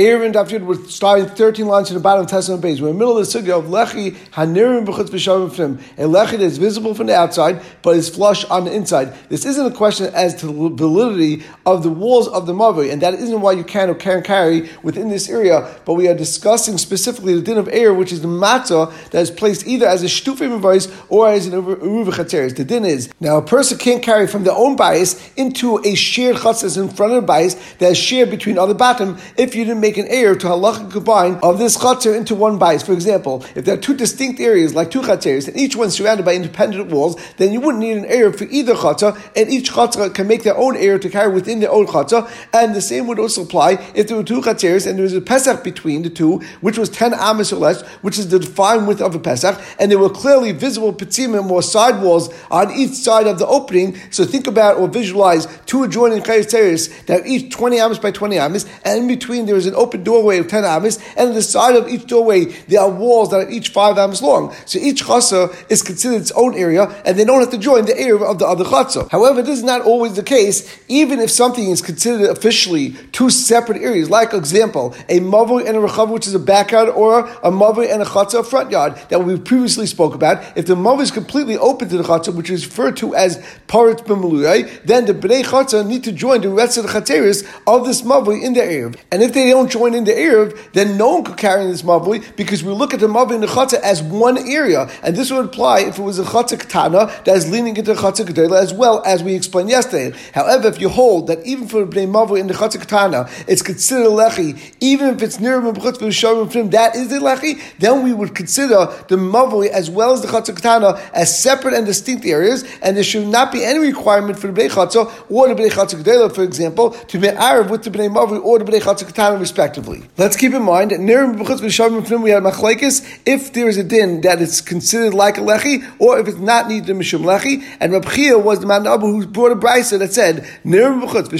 Eruvin Daf Yud we're starting 13 lines to the bottom of Testament base. We're in the middle of the sugya of Lechi Hanirim B'chutz B'Shavim Fim. A Lechi that is visible from the outside, but is flush on the inside. This isn't a question as to the validity of the walls of the Mavi, and that isn't why you can or can't carry within this area, but we are discussing specifically the din of air, which is the matzah that is placed either as a shtufim device or as an uruv The din is, now a person can't carry from their own bias into a shared chatzas in front of the bias that is shared between other bottom if you didn't make an air to halacha combine of this chatzar into one bias. For example, if there are two distinct areas like two chatzeres and each one surrounded by independent walls, then you wouldn't need an air for either chatzar, and each chatzar can make their own air to carry within their own chatzar. And the same would also apply if there were two chatzeres and there was a pesach between the two, which was ten amas or less, which is the defined width of a pesach, and there were clearly visible pitzimim or side walls on each side of the opening. So think about or visualize two adjoining chatzeres that are each twenty amas by twenty amas, and in between there is an open doorway of 10 amis, and on the side of each doorway there are walls that are each 5 amis long. So each chasa is considered its own area, and they don't have to join the area of the other chasa. However, this is not always the case, even if something is considered officially two separate areas. Like, example, a mavui and a rechav, which is a backyard, or a mavui and a chasa, front yard, that we previously spoke about. If the mavui is completely open to the chasa, which is referred to as parit b'maluyai, then the bnei chasa need to join the rest of the chateris of this mavui in the area. And if they don't join in the Erev, then no one could carry in this Mavli because we look at the Mavli and the Chatzah as one area. And this would apply if it was a Chatzah Ketana that is leaning into the Chatzah Gedela as well as we explained yesterday. However, if you hold that even for the Mavli and the Chatzah Ketana, it's considered Lechi, even if it's near Mabchutz V'Shavim that is the Lechi, then we would consider the Mavli as well as the Chatzah Ketana as separate and distinct areas, and there should not be any requirement for the Bnei Chatzah or the Bnei Chatzah Gedela, for example, to be Arab with the Bnei Mavli or the Bnei Chatzah Ketana respectively. Let's keep in mind that near we have machlekes if there is a din that it's considered like a lechi, or if it's not needed mishum lechi. And Rab Chia was the man who brought a brisa that said near b'chutz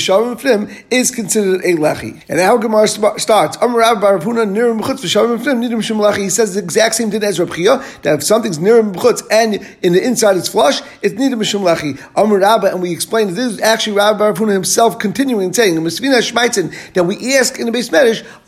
is considered a lechi. And how Gemara starts, Amar Rav Bar Huna near b'chutz v'shavim flim needed mishum lechi. He says the exact same din as Rab Chia that if something's near b'chutz and in the inside it's flush, it's needed mishum lechi. Amar Rabba, and we explained this is actually Rav Bar Huna himself continuing and saying that we ask in the base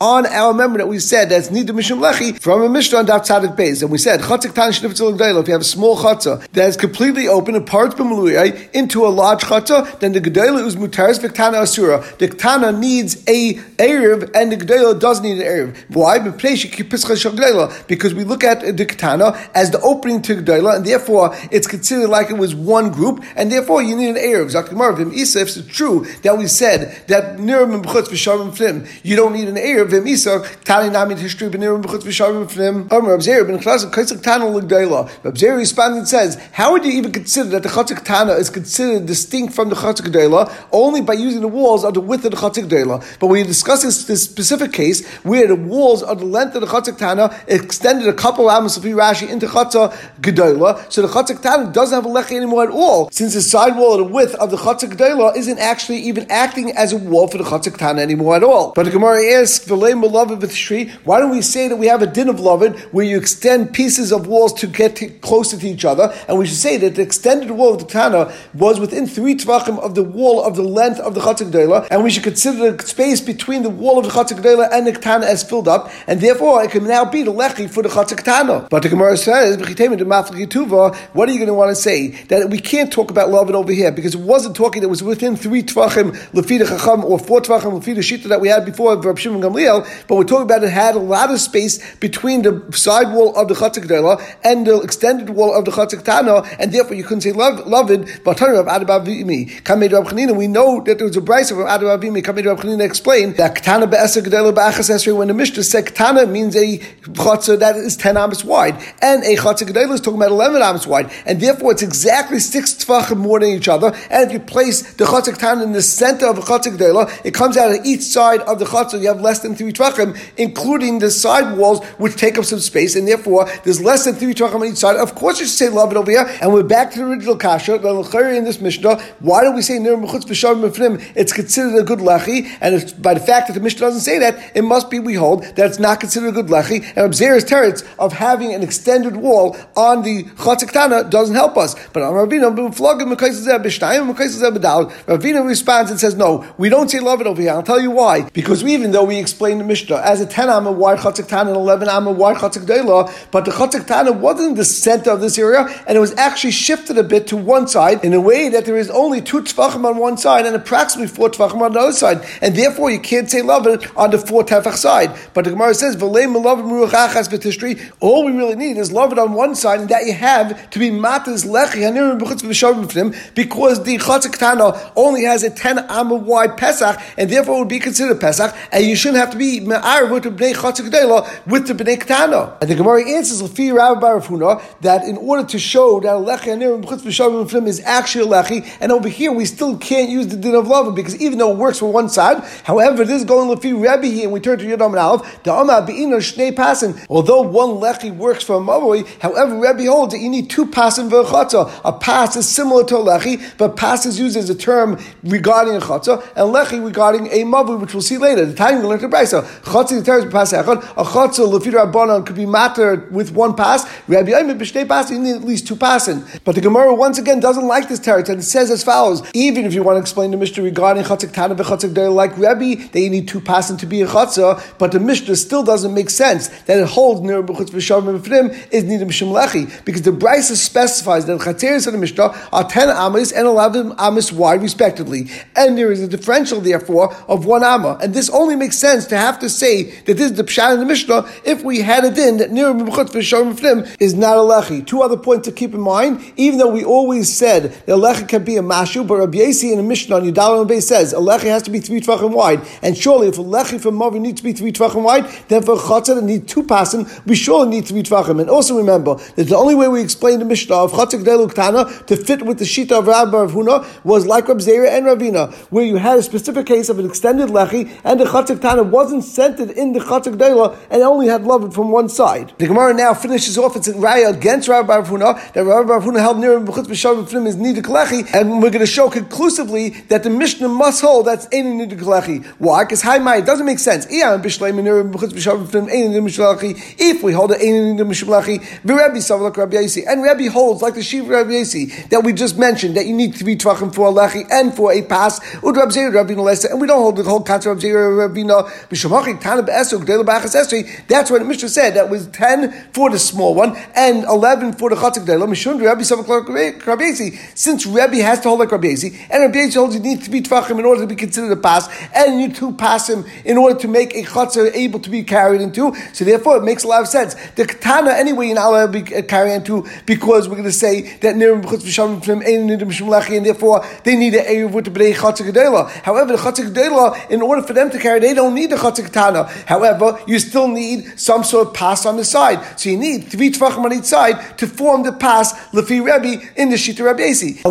on our memory that we said that's nida mishum lechi from a mishnah on daf tzadik beis, and we said chatzik tan shniftzul If you have a small chatzah that is completely open and parts b'maluyai into a large chatzah, then the gedela is mutaris v'ktana asura. The ktana needs a erev, and the gedela does need an erev. Why? Because we look at the ktana as the opening to gedela, and therefore it's considered like it was one group, and therefore you need an erev. Zakimar v'im isa. If it's true that we said that nirim b'chutz v'shavim flim, you don't need an erev v'im isa. Tani nami history b'nirim b'chutz v'shavim flim. Omer Abzer ben Chlasik kaisik tana l'gdayla. Abzer responds and says, how would you even consider that the chatzik tana is considered distinct from the chatzik gdayla only by using the walls of the width of the chatzik gdayla? But when you discuss this, specific case where the walls of the length of the chatzik tana extended a couple of amos of Rashi into chatzah gdayla, so the chatzik tana doesn't have a lechi anymore at all, since the side wall of the width of the chatzik gdayla isn't actually even acting as a wall for the chatzik tana anymore at all. But the Gemara asks, why don't we say that we have a din of lovin where you extend pieces of walls to get closer to each other, and we should say that the extended wall of the Tana was within three tvachim of the wall of the length of the Chatzak and we should consider the space between the wall of the Chatzak and the Tana as filled up, and therefore it can now be the Lechi for the Chatzak Tana. But the Gemara says, what are you going to want to say? That we can't talk about lovin over here because it wasn't talking that was within three tvachim lefida chacham or four tvachim lefida shita that we had before Shimon Gamliel, but we're talking about it had a lot of space between the side wall of the Chatzik Dela and the extended wall of the Chatzik Tana, and therefore you couldn't say love, loved, but Tanya of Adabavimi. Kamed Rab we know that there was a Bryce of Adabavimi. Kamed Rab Chanina explained that Ktana Be'esa Gedela Ba'achas Esrei, when the Mishnah said Ktana means a Chatzah that is 10 amas wide, and a Chatzik Gedela is talking about 11 amas wide, and therefore it's exactly six Tvachim more than each other, and if you place the Chatzik Tana in the center of a Chatzik Gedela, it comes out of each side of the Chatzah, less than three Tvachim, including the side walls, which take up some space, and therefore there's less than three tvachim on each side. Of course, you should say love it over here. And we're back to the original kasha. in this mishnah. Why do we say nir mechutz It's considered a good lechi, and by the fact that the mishnah doesn't say that, it must be we hold that it's not considered a good lechi. And Abzer's teretz of having an extended wall on the chatziktana doesn't help us. But on Ravina, Ravina responds and says, no, we don't say love it over here. I'll tell you why. Because we, even though we explained the Mishnah. As a 10 amma wide Chatzik Tana and 11 amma wide Chatzik Deila, but the Chatzik Tana wasn't the center of this area, and it was actually shifted a bit to one side in a way that there is only two Tfachim on one side and approximately four Tfachim on the other side, and therefore you can't say Lavin on the four Tefach side. But the Gemara says, all we really need is Lavin on one side, and that you have to be Matas Lechi, because the Chatzik Tana only has a 10 amma wide Pesach, and therefore would be considered Pesach, and you shouldn't have to be Me'ar with the Bnei Chatzik with the Bnei Ketana. And the Gemara answers Lefi Rabbi Barafuna that in order to show that Lechi Anirim B'chutz B'shavim Flim is actually a Lechi, and over here we still can't use the din of love because even though it works for one side, however, this is going Lefi Rabbi here, and we turn to Yudam and Aleph, the Amma Be'ina Shnei Pasin. Although one Lechi works for a Mavoi, however, Rabbi holds that you need two Pasin V'chatza. A Pas is similar to a Lechi, but Pas is used as a term regarding a Chatza, and Lechi regarding a Mavoi, which we'll see later. The we learn to Brisa. The term is Pas Echad. A Chatza, Lefi Rabbanon, could be matter with one pass. Rabbi Yomim B'shnei Pas, you need at least two Pasin. But the Gemara once again doesn't like this territory, and it says as follows: Even if you want to explain the Mishnah regarding Chatzik Tana v'Chatzik Dei like Rebbe, that you need two Pasin to be a Chatzah, but the Mishnah still doesn't make sense that it holds near B'chutz V'Shavim V'Frim is needed Mishum Lechi because the Brisa specifies that Chatzeris of the Mishnah are ten Amis and eleven Amis wide respectively, and there is a differential therefore of one Amma, and this only makes sense to have to say that this is the Pshat in the Mishnah if we had a din that near B'chutz V'Shavim V'Frim is not a Lechi. Two other points to keep in mind, even though we always said that a Lechi can be a Mashu, but Rabbi Yasi in the Mishnah on Yudal Bay says a Lechi has to be three tvachim wide, and surely if a Lechi from Mavi needs to be three tvachim wide, then for Chatzah that need two pasim, we surely need three tvachim. And also remember that the only way we explain the Mishnah of Chatzah Gdelu Ktana to fit with the Shita of Rabbi Rav Huna was like Rab Zera and Ravina, where you had a specific case of an extended Lechi, and a Chatzah Ktana wasn't centered in the Chatzah Gdela, and only had love from one side. The Gemara now finishes off its raya against Rabbi Rav Huna, that Rabbi Rav Huna held near B'chutz B'shavim Flim is Nida Kalechi, and we're going to show conclusively that the Mishnah must hold that's Ein Nida Kalechi. Why? Because Hai Mai, it doesn't make sense. If we hold the Ein Nida Mishmalachi, Savalak Rabbi Yasi, and Rabbi holds, like the Shiva Rabbi Yasi, that we just mentioned, that you need be Tvachim for a Lechi and for a pass, Rabbi and we don't hold the whole concept of Rabbi That's what Mishnah said, that was 10 for the small one, and 11 for the Chatzik Dela, Mishun Rabbi Savalak since Rabbi has to hold like Rabbi and Rabbi Yasi holds you need to be Tvachim in order to be considered a pass, and you to pass him in order to make a Chatzah able to be carried into, so therefore it makes a lot of sense. The Katana, anyway, you're not allowed to be carried into, because we're going to say that Nirim Chutz V'Shavim from Ein Nidim Mishum and therefore they need an Erev with the Bnei Gedela. However, the Chatzik Gedela, in order for them to carry, they don't need the Chatzik Tana. However, you still need some sort of pass on the side. So you need three Tvachim on each side to form the pass, Lefi Rebbe, in the Shita Yasi.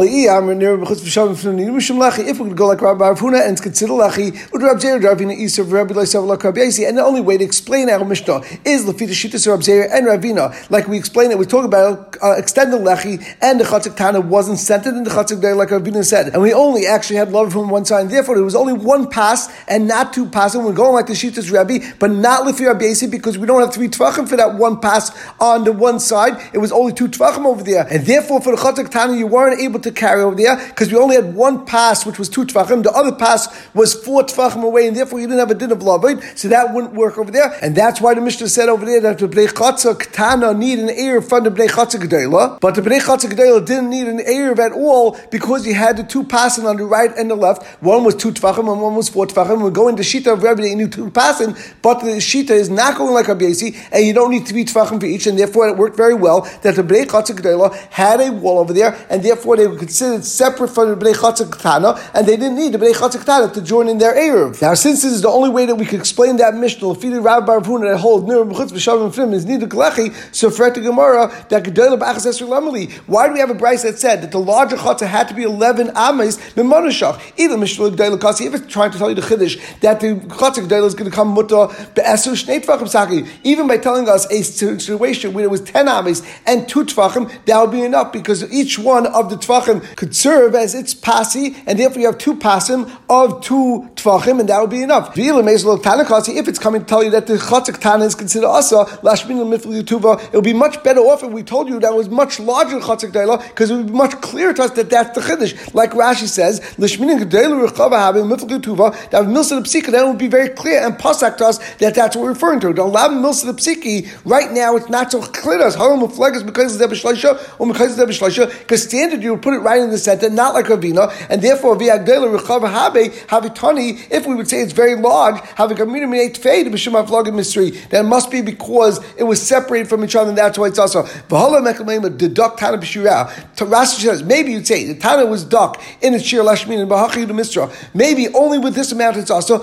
If we could go like Rabbi Huna and consider Lachi, would Rabbi Zera Ravina Isa Rabbi like Rabbi Yasi, and the only way to explain our Mishnah is Lefi the Shita Rabbi and Ravina. Like we explained it, we talk about uh, extended Lechi, and the Chatzik Tana wasn't centered in the Chatzik Day like Ravina said. And we only actually had love from one side, and therefore it was only one pass and not two passes. We're going like the Shita's Rabbi, but not Lefi Rabbi because we don't have three Tvachim for that one pass on the one side. It was only two Tvachim over there. And therefore for the Chatzik Tana you weren't able to carry over there because we only had one pass which was two Tvachim. The other pass was four Tvachim away and therefore you didn't have a din of Lavod, so that wouldn't work over there. And that's why the Mishnah said over there that the Bnei Chatzik Tana need an ear from the Bnei Chatzik Gedela, but the Bnei Chatzik Gedela didn't need an ear at all because he had the two passing on the right and the left. One was two Tvachim and one was four Tvachim. We're going to Shita Rebbe, you need two passing, but the Shita is not going like Rabbi Yasi, and you don't need three Tvachim for each, and therefore it worked very well that the Bnei Gedela had a wall over there, and therefore they were considered separate from the Bnei Chatzik Tana, and they didn't need the Bnei Chatzik Tana to join in their Erev. Now, since this is the only way that we could explain that Mishnah, Lefili Rabbi Baruch that holds Nir B'chutz B'shavim Fim is neither Glechi, so the Gemara that Gedela B'achas Esri Lamali. Why do we have a Bryce that said that the larger Chatzah had to be eleven ames Mimonashach? Either Mishnah Gedela Kasi, if it's trying to tell you the Chiddush that the Chatzah Gedela is going to come Mutta Be'esu Shnei Tvachim Saki, even by telling us a situation where it was ten ames and two Tvachim, that would be enough because each one of the Tvachim could serve as its pasi, and therefore you have two pasim of two Tvachim, and that would be enough. If it's coming to tell you that the Chatzik Tana is considered Asa, Lashmin Tuva, it would be much better off if we told you that was much larger Chatzik Daila, because it would be much clearer to us that that's the Chiddush. Like Rashi says, Lashmin Tuva, that Milsa the Psika, would be very clear and pasak to us that that's what we're referring to. The Lav Milsa the Psiki, right now it's not so clear to us. How is because of Zebishlisha or because of Zebishlisha? Because standard you would put it right in the center, not like Ravina, and therefore Viagdela Rechav Habe Havitani, if we would say it's very large, having a Havikamina Minate Fade Bishima Vlogim Mystery, that must be because it was separated from each other, and that's why it's also Vahala Mekamayim deduct Tana Bishira. Rashi says, maybe you'd say the Tana was duck in its Shir Lashmin and Bahachi the Mistra. Maybe only with this amount it's also,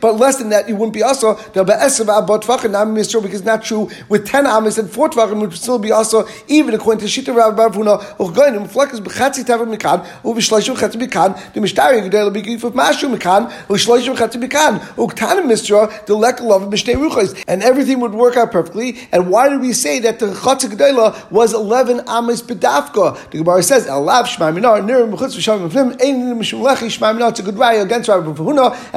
but less than that you wouldn't be also, because not true with 10 amis and 4 tvachim would still be also, even according to Shita Rav Bavuna, Uchgoin, Muflakas B'chatzi Tavim Mikan, Uvishloishim Chatzi Mikan, the Mishtari Gedel Begif of Mashu Mikan, Uvishloishim Chatzi Mikan, Uktanim Mistra, the Lekalov Mishtei Ruchos, and everything would work out perfectly. And why did we say that the Chatzi Gedela was 11 amis bedafka? The Gemara says, Elav Shmai Minar, Nirim Mechutz V'Shavim Flim, Ein Mishum Lechi, Shmai Minar, it's a good raya against Rabbi and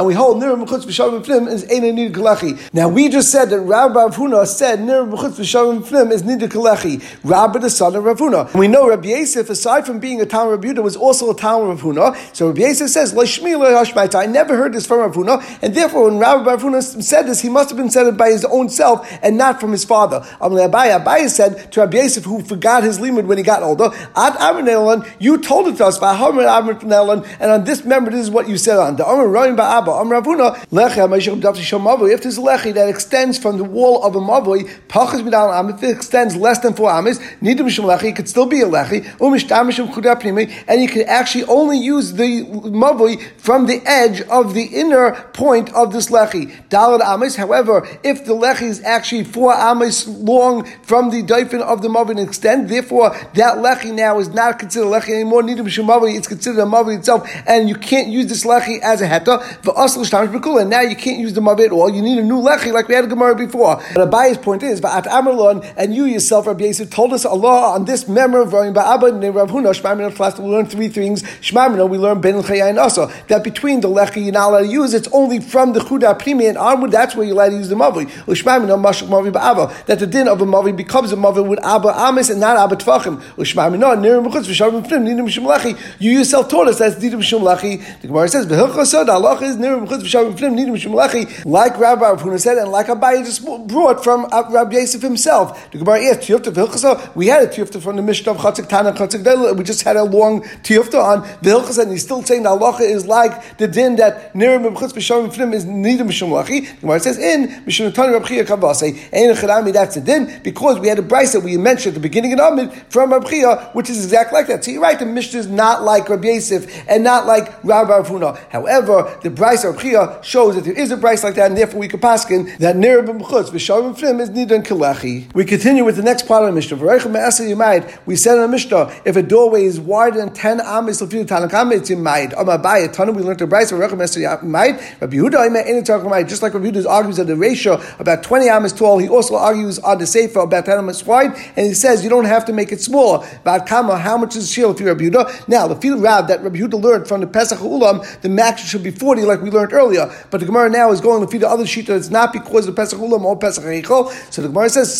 we hold Nirim Mechutz V'Shavim Flim is Ein Nid Kalechi. Now we just said that Rabbi Huna said Nirim Mechutz V'Shavim Flim is Nid Kalechi, Rabbi the son of Rav Huna. We know Rabbi Yosef, aside from being a town Rabbi was also a town of Rav Huna. So Rabbi Yosef says, I never heard this from Rav Huna, and therefore when Rabbi Rav Huna said this, he must have been said it by his own self and not from his father. Um, Abaye, Abaye said to Rabbi Yosef, who forgot his limud when he got older, Ad Amr you told it to us, by Hamar Amr and on this member, this is what you said on the Amr Rayim Ba'aba, Amr Ravuna, if there's a lechi that extends from the wall of a mavoi, pachas midal am, if it extends less than four amis, nidim mishum lechi, it could still be a lechi, and you can actually only use the mavoi from the edge of the inner point of this lechi. Dalad amis, however, if the lechi is actually four amis long from the daifin of the mavoi and extend, therefore that lechi now is not considered a lechi anymore, nidim mishum it's considered a mavoi itself, and you can't use this lechi as a heta, for us and now you can't use the mavoi at all, you need a new lechi like we had a Gemara before. But Abaye's point is, Va'at Amarlon, and you yourself, Rabbi Yosef, told us Allah on this memory of Rayim Ba'abba and Rav Huna, Shmamina class, we learn three things. Shmamina, we learn Ben Chayayin also, that between the lechi you're not allowed to use, it's only from the Chuda Primi and onward, that's where you're allowed to use the Mavi. Shmamina, Mashak Mavi Ba'abba, that the din of a Mavi becomes a Mavi with Abba Amis and not Abba Tvachim. Shmamina, Nirim B'chutz, V'shavim Flim, Nirim Shum Lechi. You yourself taught us that's Nirim Shum Lechi. The Gemara says, V'hilcha Sod, Allah is Nirim V'shavim. Like Rabbi Rav Huna said, and like Abaye just brought from uh, Rabbi Yosef himself. The Gemara asked, Tiyufta Vilchasa, we had a Tiyufta from the Mishnah of Chatzik Tana, Chatzik we just had a long Tiyufta on Vilchasa, and he's still saying the halacha is like the din that Nirim B'chutz B'shavim Flim is neither Mishum Lachi. The Gemara says, in Mishum Tani Rabbi Chia Kavase, Ein Chadami, that's the din, because we had a that we mentioned at the beginning of Amid from Rabbi Chia, which is exactly like that. So you're right, the Mishnah is not like Rabbi Yosef and not like Rabbi Rav Huna. However, the Bryce of shows that there is a Bryce like that, and therefore we could paskin that Nir b'mchutz v'shavim flim is nidan kalechi. We continue with the next part of the Mishnah. V'reichem me'asa yimayid. We said in the Mishnah, if a doorway is wider than ten amis l'filu tanakam, it's yimayid. Am abayit tanu. We learned the brayse v'reichem me'asa yimayid. Rabbi Yehuda ima eni tanakam Just like Rabbi Yehuda argues on the ratio about twenty amis tall, he also argues on the sefer about ten amis wide, and he says you don't have to make it smaller. But kama, how much is shield if you're Rabbi Yehuda? Now the field rab that Rabbi Yehuda learned from the Pesach Ulam, the max should be forty, like we learned earlier. But the Gemara now is going to feed the other sheet that it's not because of Pesach Ulam or Pesach Eichel. So the Gemara says,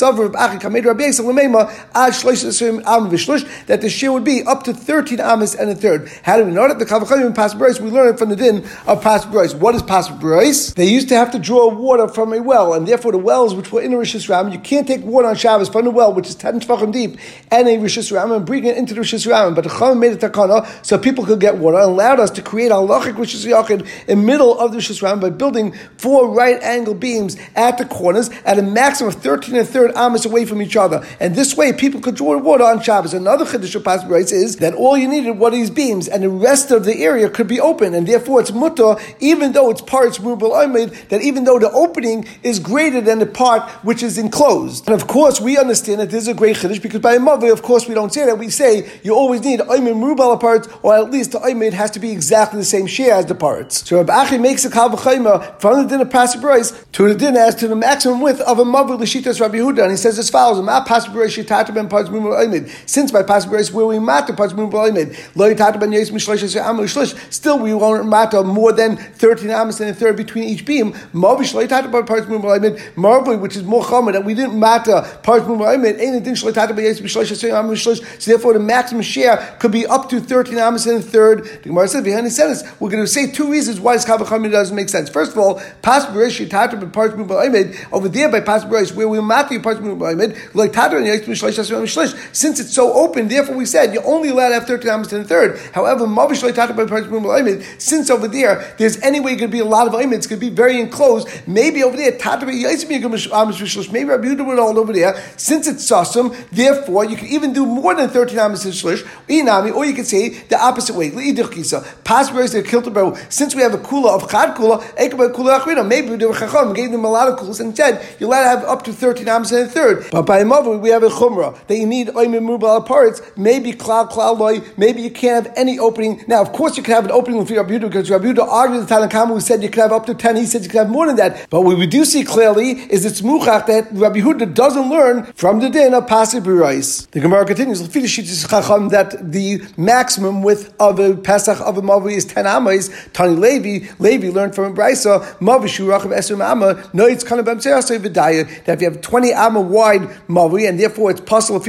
that the share would be up to thirteen amas and a third. How do we know that? The Kavachayim in Pas Bryce, we learn it from the din of Pas Bryce. What is Pas Bryce? They used to have to draw water from a well, and therefore the wells which were in a Rishis Ram, you can't take water on Shabbos from the well, which is ten tefachim deep, and a Rishis Ram, and bring it into the Rishis Ram. But the Chacham made a takana so people could get water, and allowed us to create halachic Rishis Yachid in middle of the Rishis Ram by building four right angle beams at the corners at a maximum of 13 and a third amas away from each other. And this way, people could draw water on Shabbos. Another Chiddush of Pas is that all you needed were these beams, and the rest of the area could be open, and therefore it's mutter, even though it's parts rubel oimid, that even though the opening is greater than the part which is enclosed. And of course, we understand that this is a great Chiddush, because by a mother, of course, we don't say that. We say you always need oimid rubel parts, or at least the oimid has to be exactly the same share as the parts. So Rabbi Achi makes a kavachayma from the din of Pas to the din as to the maximum width of a mavur l'shitas Rabbi Yehuda, and he says as follows: "Ma pasberes yitata ben parts mumul Since by pasberes where we matter parts mumul oimid, lo yitata ben yes mishlesh amul shlish. Still, we won't matter more than thirteen amos and a third between each beam. Mavish lo yitata ben parts mumul oimid. Marvui, which is more common, that we didn't matter parts mumul oimid. Ain't din shleitata ben yes mishlesh amul shlish. So therefore, the maximum share could be up to thirteen amos and a third. The Gemara said behind the sentence, we're going to say two reasons why it's Chavachami doesn't make sense. First of all, Pas Berish Tatra by Parts over there by Pas Berish where we mati Parts like Tatra and Since it's so open, therefore we said you're only allowed to have thirteen amos in the third. However, Mavish Tatra by Parts since over there there's any way it could be a lot of amids, could be very enclosed. Maybe over there Tatra maybe Rabbi Yehuda would hold over there since it's sasum. Therefore, you can even do more than thirteen amos in shlish. Or you could say the opposite way. Pas Berish they killed since we have a kula of chad kula, kula achrina. Maybe they chacham, gave them a lot of kulas, and said you're allowed to have up to thirteen amos and a third. But by Mavu, we have a chumrah that you need oimim mubal parts. Maybe klal klal loy. Maybe you can't have any opening. Now, of course, you can have an opening with Rabbi because Rabbi Yehuda argued the Tanakama who said you can have up to ten. He said you can have more than that. But what we do see clearly is it's muchach that Rabbi Yehuda doesn't learn from the din of pasib The Gemara continues that the maximum width of a pesach of a mavi is ten amas. Tani Levi, Levi learned from a brisa, Mavishu Racham Esrim Amma, no, it's kind of that if you have 20 amma wide Mavi, and therefore it's possible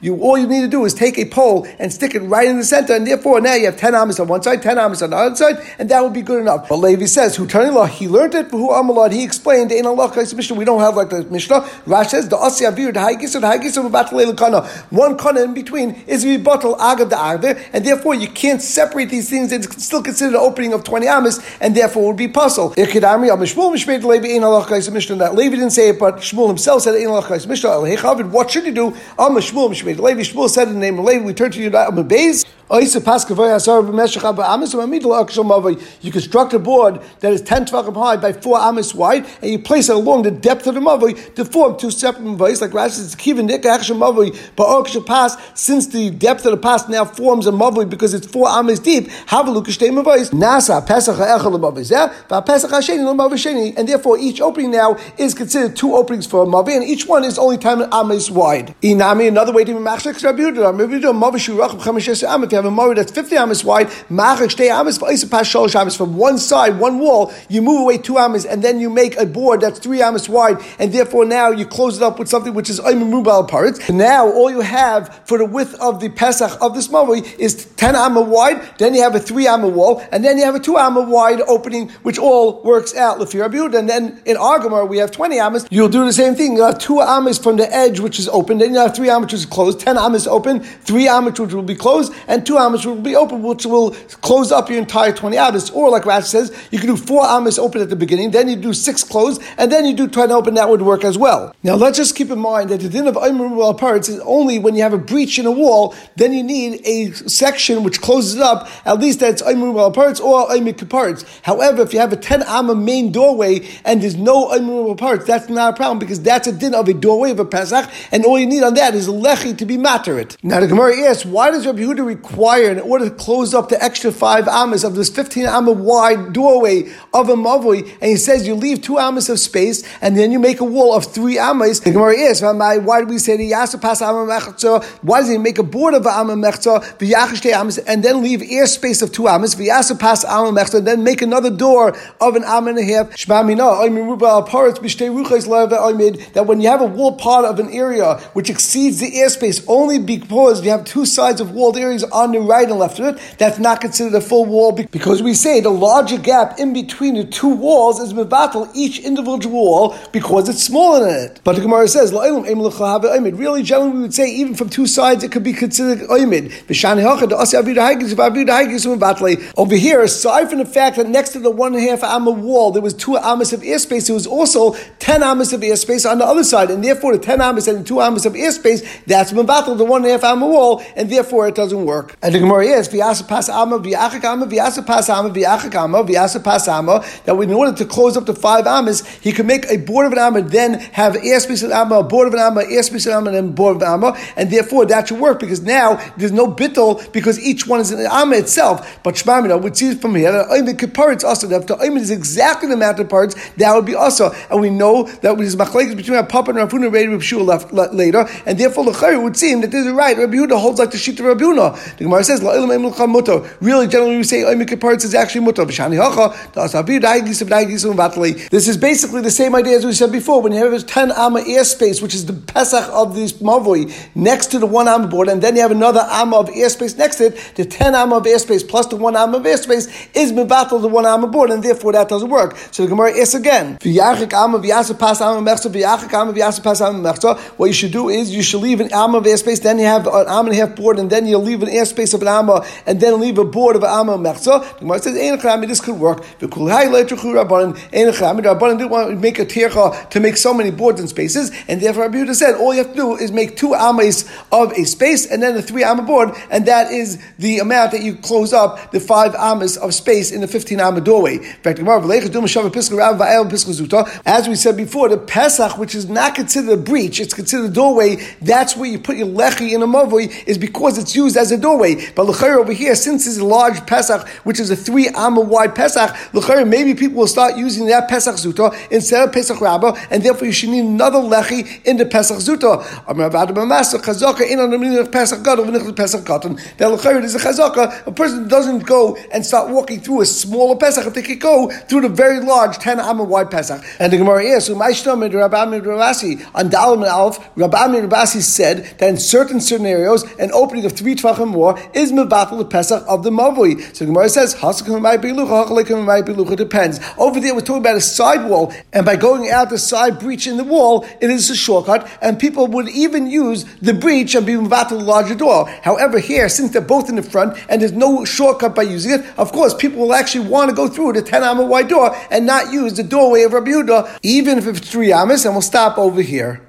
you all you need to do is take a pole and stick it right in the center, and therefore now you have 10 amas on one side, 10 amas on the other side, and that would be good enough. But Levi says, who law, he learned it, who Amalad, he explained, in Allah, Mishnah, we don't have like the Mishnah. Rash says, the Asi Avir, the Haigis, the Haigis of Batalel Kana. One Kana in between is bottle Agav the Agve, and therefore you can't separate these things, it's still considered an opening of 20 amas, and therefore would be puzzle. Ikidami al Mishmul Mishmei Levi Ein Allah Kais Mishnah that Levi didn't say it, but Shmuel himself said Ein Allah Kais Mishnah. What should he do? Al Mishmul. Shmuel said in the name of Levi. We turn to you now. Beis. You construct a board that is 10 tvachim high by 4 amas wide, and you place it along the depth of the mavoi to form two separate mavois, like Rashi says, kivin mavoi, but pass, since the depth of the pass now forms a mavoi because it's 4 amas deep, have a look at mavois, nasa, pesach ha'echel mavoi pesach ha'sheni and therefore each opening now is considered two openings for a mavoi, and each one is only 10 amas wide. Inami, another way to be machshek, Rabbi Yehuda, Rabbi Yehuda, mavoi shurach, if you have a mori that's 50 amas wide, from one side, one wall, you move away two amas, and then you make a board that's three amas wide, and therefore now you close it up with something which is mubal parts. Now all you have for the width of the Pesach of this mori is 10 amma wide, then you have a three amma wall, and then you have a two amma wide opening, which all works out. And then in Argamar, we have 20 amas. You'll do the same thing. You have two amas from the edge, which is open, then you have three amas which is closed, 10 amas open, three amas which will be closed, and two amas will be open, which will close up your entire 20 amas. Or like Rashi says, you can do four amas open at the beginning, then you do six closed, and then you do 20 open, that would work as well. Now let's just keep in mind that the din of Aymer parts is only when you have a breach in a wall, then you need a section which closes it up, at least that's Aymer parts or Aymer parts. However, if you have a 10 amma main doorway and there's no Aymer parts, that's not a problem because that's a din of a doorway of a Pesach, and all you need on that is a lechi to be materit. Now the Gemara asks, why does Rabbi Yehuda require, in order to close up the extra five amas of this 15 amma wide doorway of a mavui, and he says you leave two amas of space, and then you make a wall of three amas. The Gemara asks, why do we say the yasa pas amma mechza? Why does he make a board of amma mechza, v'yachishte amas, and then leave air space of two amas, v'yasa pas amma mechza, and then make another door of an amma and a half? That when you have a wall part of an area which exceeds the airspace only because you have two sides of walled areas on the right and left of it, that's not considered a full wall because we say the larger gap in between the two walls is mevatel each individual wall because it's smaller than it. But the Gemara says, really, generally, we would say even from two sides it could be considered oimid. Over here, aside from the fact that next to the one and a half amma wall there was two amas of airspace, there was also ten amas of airspace on the other side, and therefore the ten amas and the two amas of airspace that's mevatel the one and a half amma wall, and therefore it doesn't work. And the Gemara is v'yasa pas ama v'yachakama v'yasa pas ama v'yachakama v'yasa pas ama that in order to close up the five amas, he could make a board of an amma, then have airspace of amma, a board of an amma, airspace of amma, and then board of an amma, and therefore that should work because now there's no bittel because each one is an amma itself. But Shmamina, would see from here that the kiparitz also that the oimed is exactly the amount of parts, that would be also, and we know that his machlekes between our papa and Rafuna Rabbi Shua left later, and therefore the would seem that this is right. Rabbi Yehuda holds like the of Rabbi Yehuda. The Gemara says, Really, generally, we say Kaparitz is actually. This is basically the same idea as we said before. When you have a 10 amma airspace, which is the Pesach of this Mavoi, next to the one amma board, and then you have another amma of airspace next to it, the 10 amma of airspace plus the one amma of airspace is Mibatal the one amma board, and therefore that doesn't work. So the Gemara is again. What you should do is you should leave an amma of airspace, then you have an amma and a half board, and then you leave an airspace of an amma, and then leave a board of an amma mechza. The Gemara says, this could work. Rabbanan didn't want to make a tircha to make so many boards and spaces, and therefore Rabbi Yehuda said all you have to do is make two amas of a space and then a three amma board, and that is the amount that you close up the five amas of space in the fifteen amma doorway. As we said before, the Pesach, which is not considered a breach, it's considered a doorway. That's where you put your lechi in a mavoi, is because it's used as a doorway. But l'chayr over here, since it's a large Pesach, which is a three amma wide Pesach, l'chayr maybe people will start using that Pesach zuta instead of Pesach Rabbah, and therefore you should need another lechi in the Pesach zuta. That l'chayr is a chazaka. A person doesn't go and start walking through a smaller Pesach they could go through the very large ten amma wide Pesach. And the Gemara is so Amir Rabasi on Dalam and Alf. Rabbi Amir Rabasi said that in certain scenarios, an opening of three tvachim more is mevatel the Pesach of the Mavui. So Gemara says. Depends. Over there, we're talking about a side wall, and by going out the side breach in the wall, it is a shortcut, and people would even use the breach and be mevatel the larger door. However, here, since they're both in the front and there's no shortcut by using it, of course, people will actually want to go through the 10 amma wide door and not use the doorway of Rabbi Yehuda, even if it's three amas, and we'll stop over here.